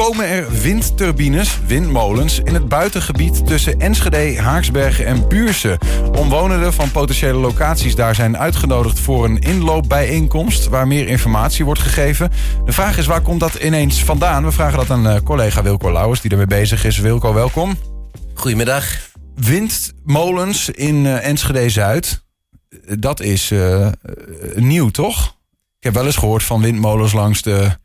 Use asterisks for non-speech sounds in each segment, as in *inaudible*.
Komen er windturbines, windmolens, in het buitengebied tussen Enschede, Haaksbergen en Buurse? Omwonenden van potentiële locaties daar zijn uitgenodigd voor een inloopbijeenkomst waar meer informatie wordt gegeven. De vraag is waar komt dat ineens vandaan? We vragen dat aan uh, collega Wilco Lauwers die ermee bezig is. Wilco, welkom. Goedemiddag. Windmolens in uh, Enschede Zuid, dat is uh, nieuw toch? Ik heb wel eens gehoord van windmolens langs de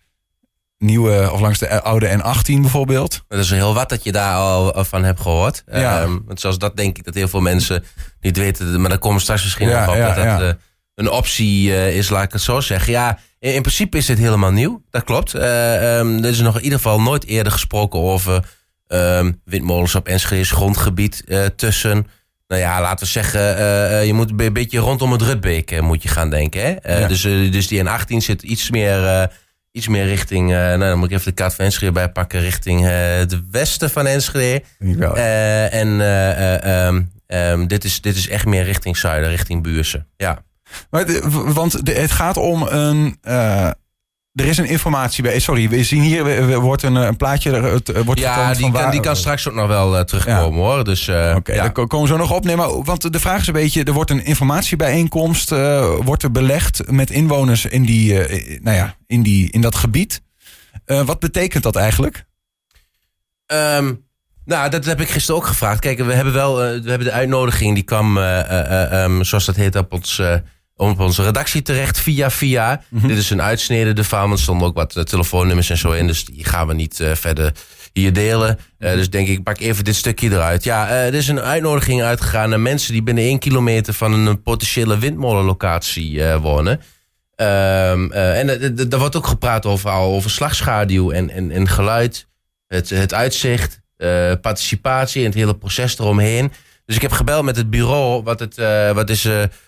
nieuwe, of langs de oude N18 bijvoorbeeld. Dat is heel wat dat je daar al van hebt gehoord. Ja. Um, want zoals dat denk ik dat heel veel mensen niet weten. Maar daar komen straks misschien ja, op. Ja, dat dat uh, een optie uh, is, laat ik het zo zeggen. Ja, in, in principe is dit helemaal nieuw. Dat klopt. Uh, um, er is nog in ieder geval nooit eerder gesproken over um, windmolens op Enschede's grondgebied tussen... Nou ja, laten we zeggen, je moet een beetje rondom het Rutbeek moet je gaan denken. Hè? dus, dus die N18 zit iets meer iets meer richting, uh, nou dan moet ik even de kaart van Enschede bijpakken, richting uh, het westen van Enschede. Uh, en um, um, dit, is, dit is echt meer richting zuiden, richting Buurse. Ja. Maar de, want de, het gaat om een er is een informatie bij. Sorry, we zien hier er wordt een, een plaatje. Het wordt ja, die, kan, die kan straks ook nog wel uh, terugkomen hoor. Dus, uh, Oké, okay, ja. daar komen we zo nog op. Nee, maar, want de vraag is een beetje: er wordt een informatiebijeenkomst uh, wordt er belegd met inwoners in, die, nou ja, in, die, in dat gebied. wat betekent dat eigenlijk? Um, nou, dat heb ik gisteren ook gevraagd. Kijk, we hebben wel we hebben de uitnodiging, die kwam, um, zoals dat heet, op ons op onze redactie terecht via via. Mhm. Dit is een uitsnede ervan. Er stonden ook wat uh, telefoonnummers en zo in. Dus die gaan we niet uh, verder hier delen. Uh, dus denk ik, pak even dit stukje eruit. Ja, er is een uitnodiging uitgegaan naar mensen die binnen één kilometer van een potentiële windmolenlocatie wonen. Um, en er wordt ook gepraat over, over slagschaduw en, en, en geluid, het, het uitzicht, participatie en het hele proces eromheen. Dus ik heb gebeld met het bureau, wat, het, wat is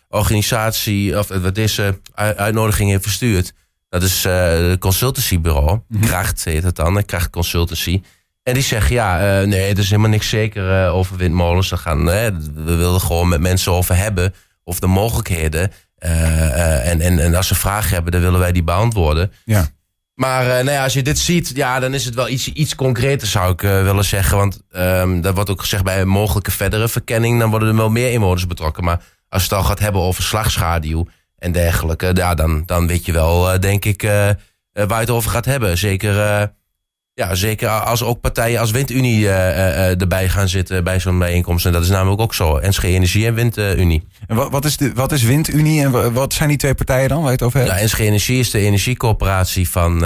organisatie, of wat deze uitnodiging heeft verstuurd. Dat is uh, het consultancybureau. Mm Kracht heet het dan, Kracht Consultancy. En die zeggen, ja, uh, nee, er is helemaal niks zeker uh, over windmolens. We, gaan, we willen gewoon met mensen over hebben. Of de mogelijkheden. en, en, en als ze vragen hebben, dan willen wij die beantwoorden. Ja. Maar nou ja, als je dit ziet, ja, dan is het wel iets, iets concreter, zou ik willen zeggen. Want um, dat wordt ook gezegd bij een mogelijke verdere verkenning. Dan worden er wel meer inwoners betrokken. Maar als het al gaat hebben over slagschaduw en dergelijke, ja, dan, dan weet je wel, uh, denk ik, uh, waar je het over gaat hebben. Zeker, ja, zeker als ook partijen als Windunie erbij gaan zitten bij zo'n bijeenkomst. En dat is namelijk ook zo. NSG Energie en Windunie. En wat, wat, is de, wat is Windunie en wat zijn die twee partijen dan waar je het over hebt? Ja, NSG Energie is de energiecoöperatie van,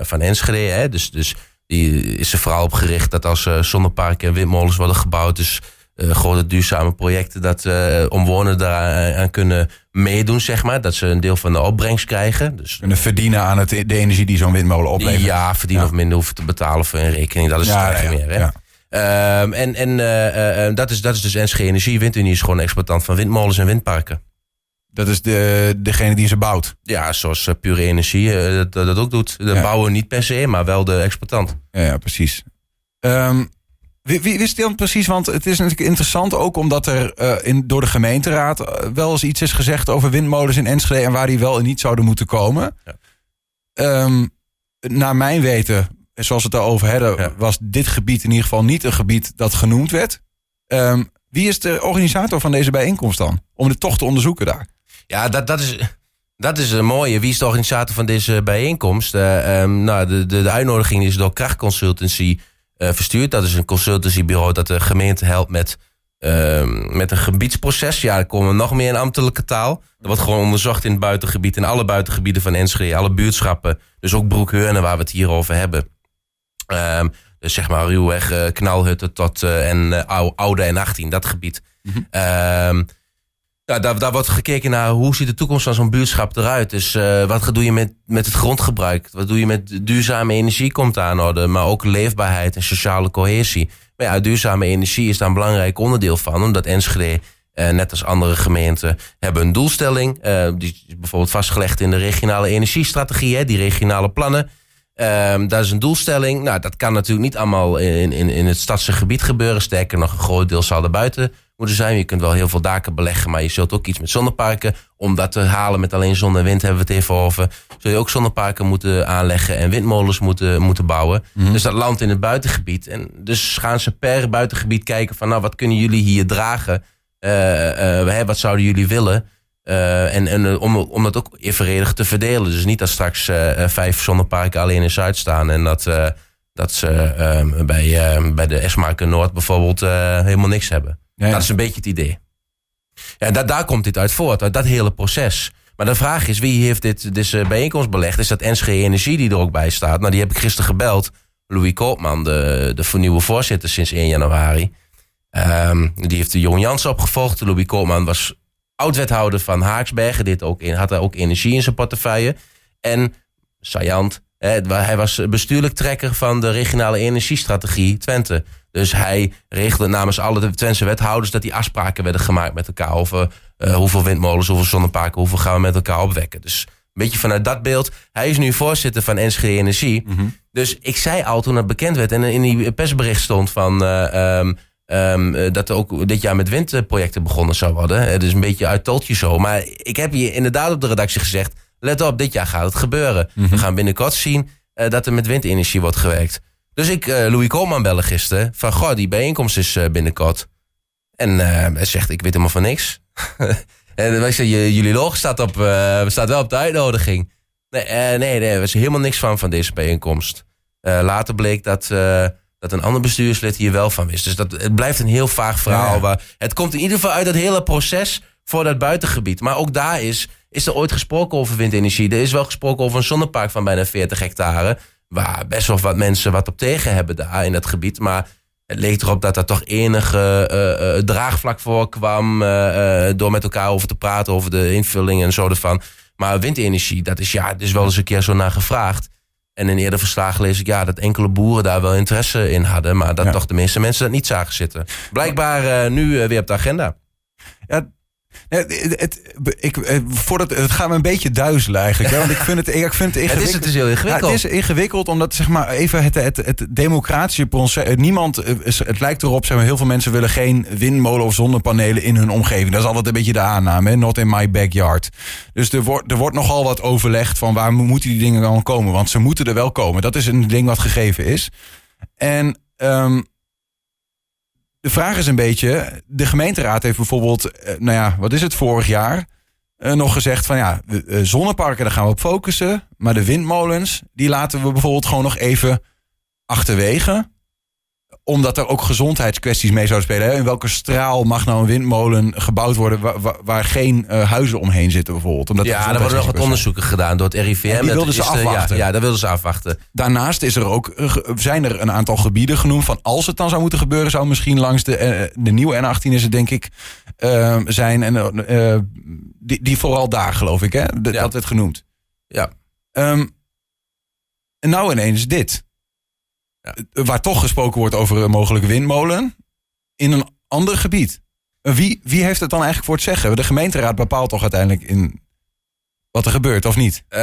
van Enschede. Hè? Dus, dus die is er vooral op gericht dat als zonneparken en windmolens worden gebouwd... Dus grote duurzame projecten dat uh, omwonenden daar aan kunnen meedoen, zeg maar. Dat ze een deel van de opbrengst krijgen. Dus, kunnen verdienen aan het, de energie die zo'n windmolen oplevert. Ja, verdienen of minder hoeven te betalen voor een rekening. Dat is ja, het ja, meer. Hè? Um, en en uh, dat, is, dat is dus NSG Energie. Windunie is gewoon exploitant van windmolens en windparken. Dat is de, degene die ze bouwt? Ja, zoals Pure Energie dat, dat ook doet. De bouwen niet per se, maar wel de exploitant. Ja, ja precies. Um, wie, wie wist dan precies? Want het is natuurlijk interessant ook omdat er uh, in, door de gemeenteraad uh, wel eens iets is gezegd over windmolens in Enschede en waar die wel en niet zouden moeten komen. Ja. Um, naar mijn weten, zoals we het daarover hadden, ja. was dit gebied in ieder geval niet een gebied dat genoemd werd. Um, wie is de organisator van deze bijeenkomst dan? Om het toch te onderzoeken daar. Ja, dat, dat is. Dat is een mooie. Wie is de organisator van deze bijeenkomst? Uh, um, nou, de, de, de uitnodiging is door Krachtconsultancy verstuurd. Dat is een consultancybureau dat de gemeente helpt met, uh, met een gebiedsproces. Ja, er komen nog meer in ambtelijke taal. Dat wordt gewoon onderzocht in het buitengebied, in alle buitengebieden van Enschede, alle buurtschappen. Dus ook Broekheurne, waar we het hier over hebben. Um, dus zeg maar ruwweg, uh, knalhutten tot uh, en oude en 18, dat gebied. Mm -hmm. Ja, daar, daar wordt gekeken naar hoe ziet de toekomst van zo'n buurtschap eruit. Dus uh, wat doe je met, met het grondgebruik? Wat doe je met duurzame energie komt aan orde. Maar ook leefbaarheid en sociale cohesie. Maar ja, duurzame energie is daar een belangrijk onderdeel van. Omdat Enschede, uh, net als andere gemeenten, hebben een doelstelling. Uh, die is bijvoorbeeld vastgelegd in de regionale energiestrategie. Hè, die regionale plannen. Um, dat is een doelstelling. Nou, dat kan natuurlijk niet allemaal in, in, in het stadse gebied gebeuren. Sterker nog, een groot deel zal er buiten moeten zijn. Je kunt wel heel veel daken beleggen, maar je zult ook iets met zonneparken. Om dat te halen met alleen zon en wind hebben we het even over. Zul je ook zonneparken moeten aanleggen en windmolens moeten, moeten bouwen. Mhm. Dus dat landt in het buitengebiid. En dus gaan ze per buitengebied kijken van nou, wat kunnen jullie hier dragen? Hè, wat zouden jullie willen? Eh, en en om, om dat ook evenredig te verdelen. Dus niet dat straks vijf zonneparken alleen in Zuid staan. En dat, dat ze eh, bij, eh, bij de Esmarken Noord bijvoorbeeld helemaal niks hebben. Dat is een beetje het idee. Ja, da daar komt dit uit voort, uit dat hele proces. Maar de vraag is, wie heeft dit deze bijeenkomst belegd? Is dat NSG Energie die er ook bij staat? Nou, die heb ik gisteren gebeld. Louis Koopman, de, de nieuwe voorzitter sinds 1 januari. Ehm, die heeft de Jon Jans opgevolgd. Louis Koopman was oud-wethouder van Haaksbergen. Dit ook in, had daar ook energie in zijn portefeuille. En, saillant, hij was bestuurlijk trekker van de regionale energiestrategie Twente. Dus hij regelde namens alle Twentse wethouders dat die afspraken werden gemaakt met elkaar over eh, hoeveel windmolens, hoeveel zonneparken, hoeveel gaan we met elkaar opwekken. Dus een beetje vanuit dat beeld. Hij is nu voorzitter van Enschede Energie. Mhm. Dus ik zei al toen het bekend werd en in die persbericht stond van eh, ehm, ehm, eh, dat er ook dit jaar met windprojecten begonnen zou worden. Het is een beetje uit toltje zo. Maar ik heb hier inderdaad op de redactie gezegd: let op, dit jaar gaat het gebeuren. We gaan binnenkort zien eh, dat er met windenergie wordt gewerkt. Dus ik eh, Louis Koolman bellen gisteren van goh, die bijeenkomst is eh, binnenkort. En hij zegt: ik weet helemaal van niks. *laughs* en wij zeggen: "Je- jullie logo staat, op, staat wel op de uitnodiging. Nee, nee, nee, er is helemaal niks van van deze bijeenkomst. Later bleek dat, dat een ander bestuurslid hier wel van wist. Dus dat, het blijft een heel vaag verhaal. Ja. Maar het komt in ieder geval uit het hele proces voor dat buitengebied. Maar ook daar is, is er ooit gesproken over windenergie. Er is wel gesproken over een zonnepark van bijna 40 hectare. Waar best wel wat mensen wat op tegen hebben daar in dat gebied. Maar het leek erop dat er toch enige eh, eh, draagvlak voor kwam. eh, eh, door met elkaar over te praten over de invulling en zo ervan. Maar windenergie, dat is ja, is wel eens een keer zo naar gevraagd. En in eerder verslagen lees ik ja, dat enkele boeren daar wel interesse in hadden. Maar dat Ja. toch de meeste mensen dat niet zagen zitten. Blijkbaar eh, nu eh, weer op de agenda. Ja, het, het- ik, eh, voordat, het gaat me een beetje duizelen eigenlijk. Hè? Want ik vind het, ik vind het *laughs* Het ingewikkeld. is, het is heel Ja, ingewikkeld. het is ingewikkeld omdat zeg maar even het, het, het democratische proces. Niemand, eh, het lijkt erop, zeg maar, heel veel mensen willen geen windmolen of zonnepanelen in hun omgeving. Dat is altijd een beetje de aanname, hè? not in my backyard. Dus er wordt, er wordt nogal wat overlegd van waar moeten die dingen dan komen. Want ze moeten er wel komen. Dat is een ding wat gegeven is. En ehm, de vraag is een beetje, de gemeenteraad heeft bijvoorbeeld, eh, nou ja, wat is het vorig jaar? eh, nog gezegd van ja, eh, zonneparken, daar gaan we op focussen. Maar de windmolens, die laten we bijvoorbeeld gewoon nog even achterwege. Omdat er ook gezondheidskwesties mee zouden spelen. Hè? In welke straal mag nou een windmolen gebouwd worden waar, waar, waar geen eh, huizen omheen zitten bijvoorbeeld? Omdat ja, er worden nog wat onderzoeken gedaan door het RIVM. En die Dat wilden ze is de- ja, afwachten. Ja, dat wilden ze afwachten. Daarnaast is er ook, eh, zijn er een aantal gebieden genoemd van als het dan zou moeten gebeuren, zou misschien langs de, eh, de nieuwe N18 is het denk ik eh, zijn. En eh, die, die vooral daar geloof ik, hè? De- Ja. Dat werd genoemd. Ja. Ehm, en nou ineens dit. Eh, Waar toch gesproken wordt over een mogelijke windmolen in een ander gebied. Eh, Wie, wie heeft het dan eigenlijk voor het zeggen? De gemeenteraad bepaalt toch uiteindelijk in wat er gebeurt, of niet? Eh,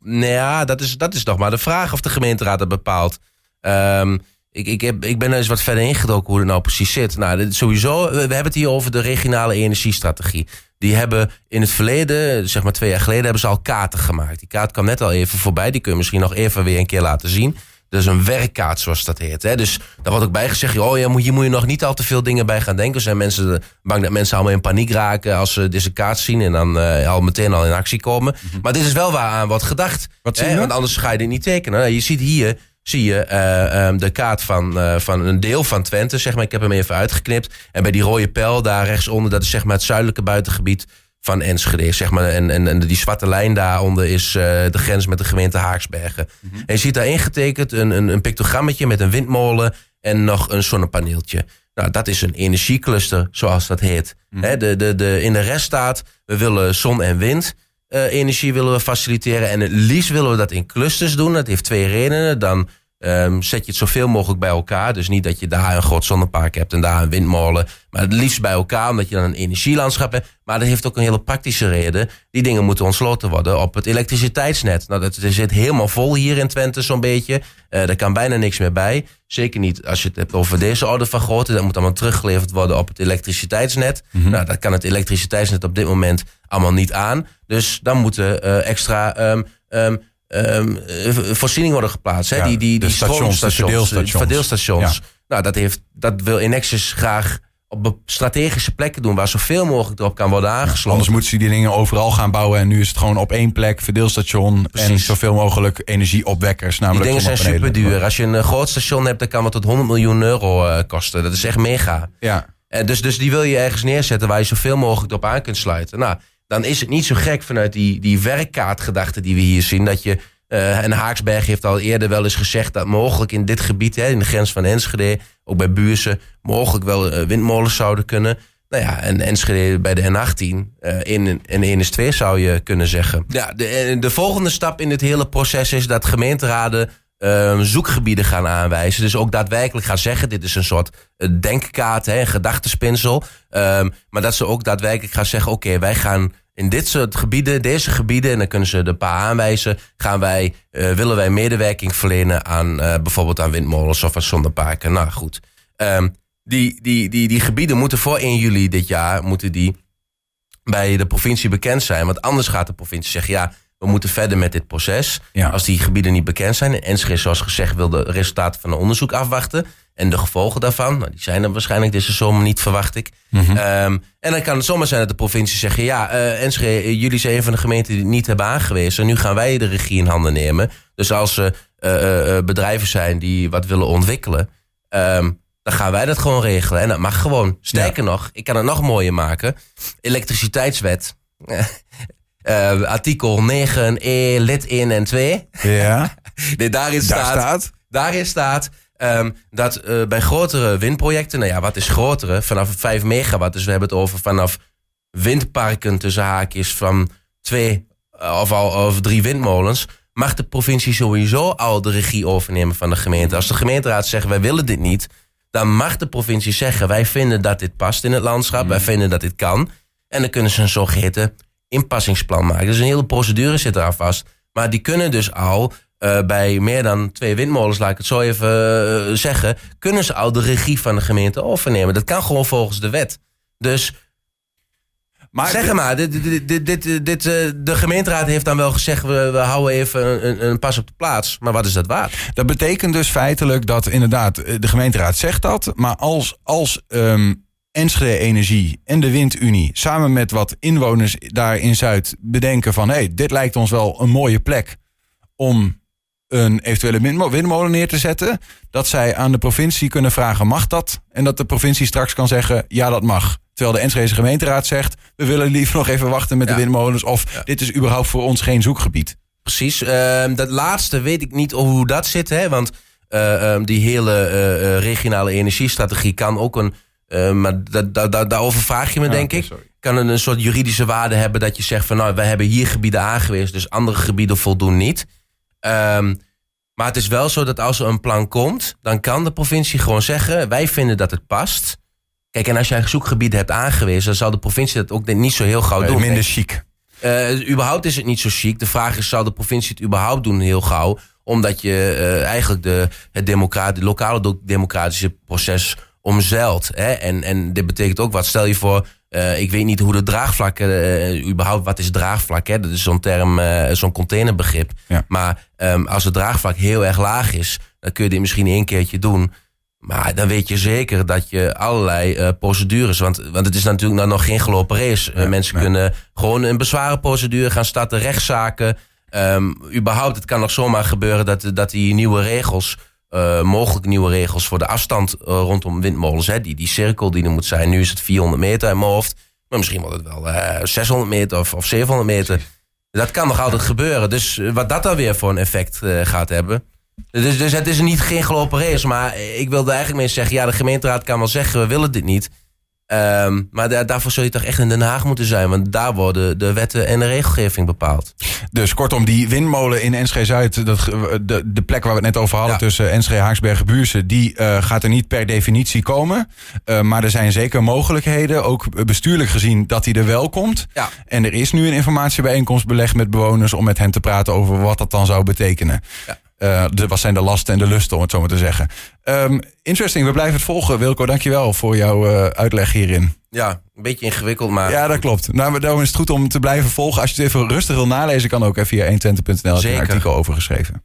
nou ja, dat is, dat is nog maar de vraag of de gemeenteraad dat bepaalt. Ehm, ik, ik, heb, ik ben er eens wat verder ingedoken hoe het nou precies zit. Nou, sowieso, we we hebben het hier over de regionale energiestrategie. Die hebben in het verleden, zeg maar twee jaar geleden, hebben ze al kaarten gemaakt. Die kaart kwam net al even voorbij. Die kun je misschien nog even weer een keer laten zien. Dat is een werkkaart, zoals dat heet. Hè? Dus daar wordt ook bij gezegd, oh, ja, moet- hier moet je nog niet al te veel dingen bij gaan denken. Er zijn mensen bang dat mensen allemaal in paniek raken als ze deze kaart zien en dan eh, al meteen al in actie komen. Maar dit is wel waar aan wordt gedacht. Mhm. Wat hè? Want anders ga je dit niet tekenen. Nou, je ziet hier zie je eh, ehm, de kaart van, eh, van een deel van Twente. Zeg maar. Ik heb hem even uitgeknipt. En bij die rode pijl daar rechtsonder, dat is zeg maar het zuidelijke buitengebied van Enschede. Zeg maar. en, en, en die zwarte lijn daaronder is eh, de grens met de gemeente Haaksbergen. En je ziet daar ingetekend een, een, een pictogrammetje met een windmolen en nog een zonnepaneeltje. Nou, dat is een energiecluster, zoals dat heet. Hè, de, de, de, in de rest staat, we willen zon- en wind. eh, energie willen we faciliteren. En het liefst willen we dat in clusters doen. Dat heeft twee redenen. Dan ehm, zet je het zoveel mogelijk bij elkaar. Dus niet dat je daar een groot zonnepark hebt en daar een windmolen. Maar het liefst bij elkaar, omdat je dan een energielandschap hebt. Maar dat heeft ook een hele praktische reden. Die dingen moeten ontsloten worden op het elektriciteitsnet. Nou, dat zit helemaal vol hier in Twente zo'n beetje. Uh, daar kan bijna niks meer bij. Zeker niet als je het hebt over deze orde van grootte. Dat moet allemaal teruggeleverd worden op het elektriciteitsnet. Mhm. Nou, dat kan het elektriciteitsnet op dit moment allemaal niet aan. Dus dan moeten uh, extra um, um, um, voorzieningen worden geplaatst. Hè? die die, die stations, verdeelstations. verdeelstations. Nou, dat, heeft, dat wil Inexus graag op strategische plekken doen waar zoveel mogelijk erop kan worden aangesloten. anders moeten ze die dingen overal gaan bouwen en nu is het gewoon op één plek verdeelstation en zoveel mogelijk energieopwekkers. Namelijk die dingen zijn super duur. Als je een groot station hebt, dan kan het tot 100 miljoen euro uh, kosten. Dat is echt mega. Ja. En dus, dus die wil je ergens neerzetten waar je zoveel mogelijk op aan kunt sluiten. Nou, dan is het niet zo gek vanuit die, die werkkaartgedachte die we hier zien. Dat je, uh, en Haaksberg heeft al eerder wel eens gezegd dat mogelijk in dit gebied, hè, in de grens van Enschede, ook bij Buurse, mogelijk wel uh, windmolens zouden kunnen. Nou ja, en Enschede bij de N18 uh, in, in 1 is 2 zou je kunnen zeggen. Ja, de, de volgende stap in dit hele proces is dat gemeenteraden uh, zoekgebieden gaan aanwijzen. Dus ook daadwerkelijk gaan zeggen: dit is een soort uh, denkkaart, hè, een gedachtespinsel. Um, maar dat ze ook daadwerkelijk gaan zeggen: oké, wij gaan in dit soort gebieden, deze gebieden, en dan kunnen ze de paar aanwijzen, gaan wij, uh, willen wij medewerking verlenen aan bijvoorbeeld aan windmolens of aan zonneparken. Nou goed. Um, die, die, die, die gebieden moeten voor 1 juli dit jaar moeten die bij de provincie bekend zijn. Want anders gaat de provincie zeggen: ja we moeten verder met dit proces. Als die gebieden niet bekend zijn. En Enschede, zoals gezegd, wil de resultaten van het onderzoek afwachten. En de gevolgen daarvan. Nou, die zijn er waarschijnlijk deze zomer niet, verwacht ik. Mhm. Ehm, en dan kan het zomaar zijn dat de provincie zeggen... ja, uh, Enschede, jullie zijn een van de gemeenten die het niet hebben aangewezen. Nu gaan wij de regie in handen nemen. Dus als er uh, uh, bedrijven zijn die wat willen ontwikkelen... Um, dan gaan wij dat gewoon regelen. En dat mag gewoon. Sterker nog, ik kan het nog mooier maken. Elektriciteitswet. *laughs* uh, artikel 9e, lid 1 en 2. Ja. *laughs* nee, daarin staat, Daar staat. Daarin staat um, dat uh, bij grotere windprojecten, nou ja, wat is grotere? Vanaf 5 megawatt. Dus we hebben het over vanaf windparken tussen haakjes van twee uh, of, al, of drie windmolens. Mag de provincie sowieso al de regie overnemen van de gemeente? Als de gemeenteraad zegt wij willen dit niet, dan mag de provincie zeggen wij vinden dat dit past in het landschap, mm. wij vinden dat dit kan. En dan kunnen ze een zogeheten inpassingsplan maken. Dus een hele procedure zit eraan vast. Maar die kunnen dus al uh, bij meer dan twee windmolens, laat ik het zo even uh, zeggen, kunnen ze al de regie van de gemeente overnemen. Dat kan gewoon volgens de wet. Dus maar zeg maar, dit, dit, dit, dit, uh, de gemeenteraad heeft dan wel gezegd: we, we houden even een, een, pas op de plaats. Maar wat is dat waard? Dat betekent dus feitelijk dat inderdaad de gemeenteraad zegt dat. Maar als, als um, Enschede Energie en de Windunie samen met wat inwoners daar in Zuid bedenken van... hé, hey, dit lijkt ons wel een mooie plek om een eventuele windmolen neer te zetten. Dat zij aan de provincie kunnen vragen, mag dat? En dat de provincie straks kan zeggen, ja, dat mag. Terwijl de Enschede gemeenteraad zegt, we willen liever *laughs* nog even wachten met de windmolens... of dit is überhaupt voor ons geen zoekgebied. Precies. Uh, dat laatste weet ik niet hoe dat zit, hè, want... Uh, um, die hele uh, regionale energiestrategie kan ook een uh, maar da, da, daarover vraag je me, denk ik. Kan het een soort juridische waarde hebben dat je zegt van nou, wij hebben hier gebieden aangewezen, dus andere gebieden voldoen niet. Um, maar het is wel zo dat als er een plan komt, dan kan de provincie gewoon zeggen: wij vinden dat het past. Kijk, en als jij een zoekgebied hebt aangewezen, dan zal de provincie dat ook niet zo heel gauw doen. Minder chic. Uh, überhaupt is het niet zo chic. De vraag is: zal de provincie het überhaupt doen heel gauw? Omdat je uh, eigenlijk de, het democrat, lokale democratische proces omzeilt. Hè? En, en dit betekent ook wat. Stel je voor, uh, ik weet niet hoe de draagvlak, uh, überhaupt wat is draagvlak? Hè? Dat is zo'n term, uh, zo'n containerbegrip. Ja. Maar um, als het draagvlak heel erg laag is, dan kun je dit misschien één keertje doen. Maar dan weet je zeker dat je allerlei procedures. Want, want het is natuurlijk nou nog geen gelopen race. Ja, mensen kunnen gewoon een bezwarenprocedure gaan starten, rechtszaken. Um, überhaupt, het kan nog zomaar gebeuren dat, dat die nieuwe regels uh, mogelijk nieuwe regels voor de afstand uh, rondom windmolens. Hè, die, die cirkel die er moet zijn. Nu is het 400 meter in mijn hoofd. Maar misschien wordt het wel uh, eh, 600 meter of, of 700 meter. Dat kan nog altijd gebeuren. Dus wat dat dan weer voor een effect gaat hebben. Dus, dus het is niet geen gelopen race. Maar ik wilde eigenlijk mee zeggen: ja, de gemeenteraad kan wel zeggen: we willen dit niet. Ehm, maar daar, daarvoor zul je toch echt in Den Haag moeten zijn. Want daar worden de wetten en de regelgeving bepaald. Dus kortom, die windmolen in Enschede-Zuid... dat, de, de plek waar we het net over hadden Ja. tussen Enschede, Haaksbergen, Buurse... die eh, gaat er niet per definitie komen. Eh, maar er zijn zeker mogelijkheden, ook bestuurlijk gezien... dat die er wel komt. Ja. En er is nu een informatiebijeenkomst belegd met bewoners... om met hen te praten over wat dat dan zou betekenen. Ja. Eh, de, wat zijn de lasten en de lusten, om het zo maar te zeggen. Ehm, interesting, we blijven het volgen. Wilco, dankjewel voor jouw eh, uitleg hierin. Ja, een beetje ingewikkeld, maar Ja, dat klopt. Nou, daarom is het goed om te blijven volgen. Als je het even rustig wil nalezen, kan ook even via 120.nl. heb je een Zeker. artikel over geschreven.